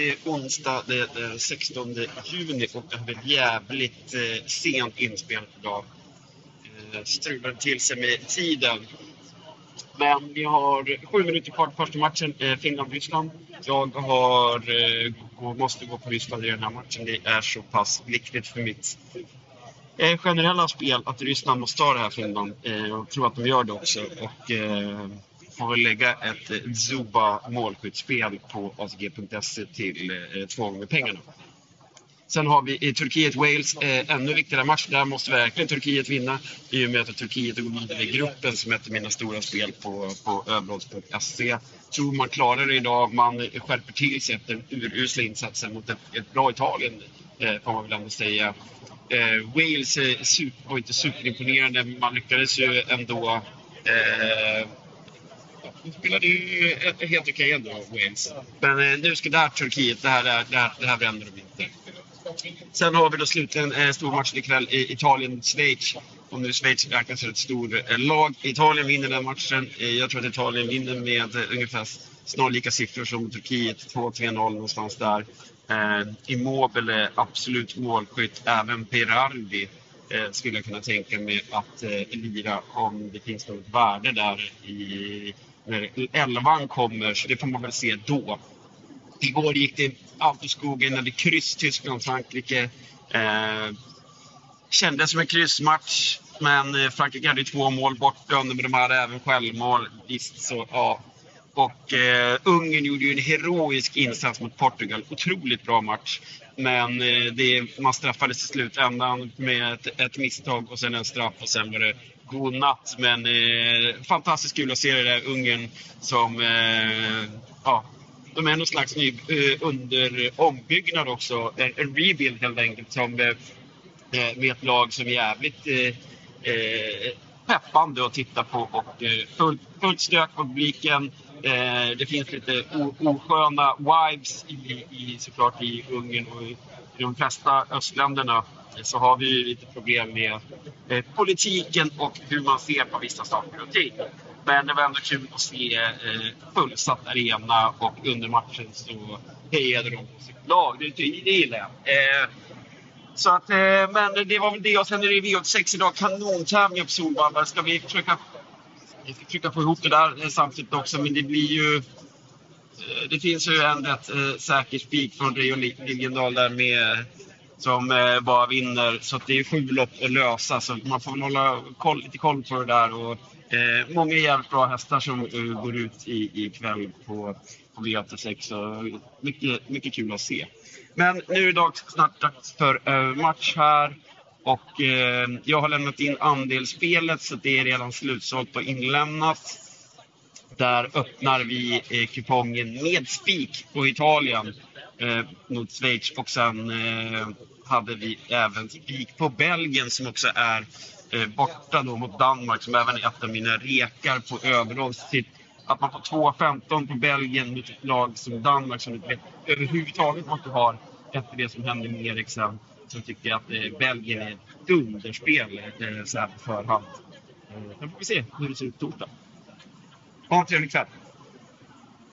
det är onsdag den 16 juni och det har jävligt eh, sent inspelat idag. Eh, strulade till sig med tiden. Men vi har sju minuter kvar till första matchen, eh, Finland-Ryssland. Jag har, eh, måste gå på Ryssland i den här matchen. Det är så pass viktigt för mitt eh, generella spel att Ryssland måste ta det här Finland. Eh, jag tror att de gör det också. Och, eh, får väl lägga ett eh, Zuba målskyttsspel på ATG.se till eh, två gånger pengarna. Sen har vi i Turkiet-Wales eh, ännu viktigare match. Där måste verkligen Turkiet vinna i och med att Turkiet går vidare i gruppen som ett av mina stora spel på, på överodds.se. Tror man klarar det idag. Man skärper till sig efter urusla insatser mot ett, ett bra Italien, eh, får man väl ändå säga. Eh, Wales eh, super, var inte superimponerande, men man lyckades ju ändå eh, de spelade ju helt okej ändå, Wales. Men eh, nu ska där Turkiet, det här, eh, det här, det här vänder de inte. Sen har vi då slutligen eh, stormatchen ikväll i Italien-Schweiz. Om nu Schweiz räknas som ett stort eh, lag. Italien vinner den matchen. Eh, jag tror att Italien vinner med eh, ungefär snarlika siffror som Turkiet. 2-3-0 någonstans där. Eh, Immobile absolut målskytt. Även Perardi eh, skulle jag kunna tänka mig att eh, lira om det finns något värde där i elvan kommer, så det får man väl se då. Igår gick det allt i skogen när det kryss Tyskland-Frankrike. Eh, kändes som en kryssmatch, men eh, Frankrike hade två mål bortdömda, men de hade även självmål. Visst, så ja. Och eh, Ungern gjorde ju en heroisk insats mot Portugal. Otroligt bra match. Men eh, det, man straffades i slutändan med ett, ett misstag och sen en straff och sen var det god natt. Men eh, fantastiskt kul att se det där Ungern som, eh, ja, de är någon slags ny, eh, under ombyggnad också. En, en rebuild helt enkelt som, eh, eh med ett lag som är jävligt eh, eh, peppande att titta på och eh, fullt, fullt stök på publiken. Eh, det finns lite osköna vibes i, i, såklart i Ungern och i de flesta östländerna så har vi lite problem med eh, politiken och hur man ser på vissa saker och ting. Men det var ändå kul att se eh, fullsatt arena och under matchen så hejade de på sitt lag. Det, det, gillar jag. Eh, så att, eh, men det var väl det och sen är det V86 idag. Kanontävlingar på Solvalla. Ska vi försöka, vi ska försöka få ihop det där eh, samtidigt också men det blir ju det finns ju en rätt eh, säker spik från Rio Liljendahl där med som eh, bara vinner. Så det är sju lopp att lösa. Så man får väl hålla koll, lite koll på det där. Och, eh, många jävligt bra hästar som uh, går ut i, ikväll på, på V86. mycket, mycket kul att se. Men nu är det snart dags för uh, match här. Och eh, jag har lämnat in andelsspelet så det är redan slutsålt och inlämnat. Där öppnar vi eh, kupongen med spik på Italien eh, mot Schweiz och sen eh, hade vi även spik på Belgien som också är eh, borta då mot Danmark som även är ett av mina rekar på överhålls Att man får 2-15 på Belgien mot ett lag som Danmark som vet överhuvudtaget vart du har efter det som hände med Eriksen så tycker jag att eh, Belgien är ett dunderspel eh, så här på förhand. Eh, sen får vi se hur det ser ut torsdag. Połączenie czat.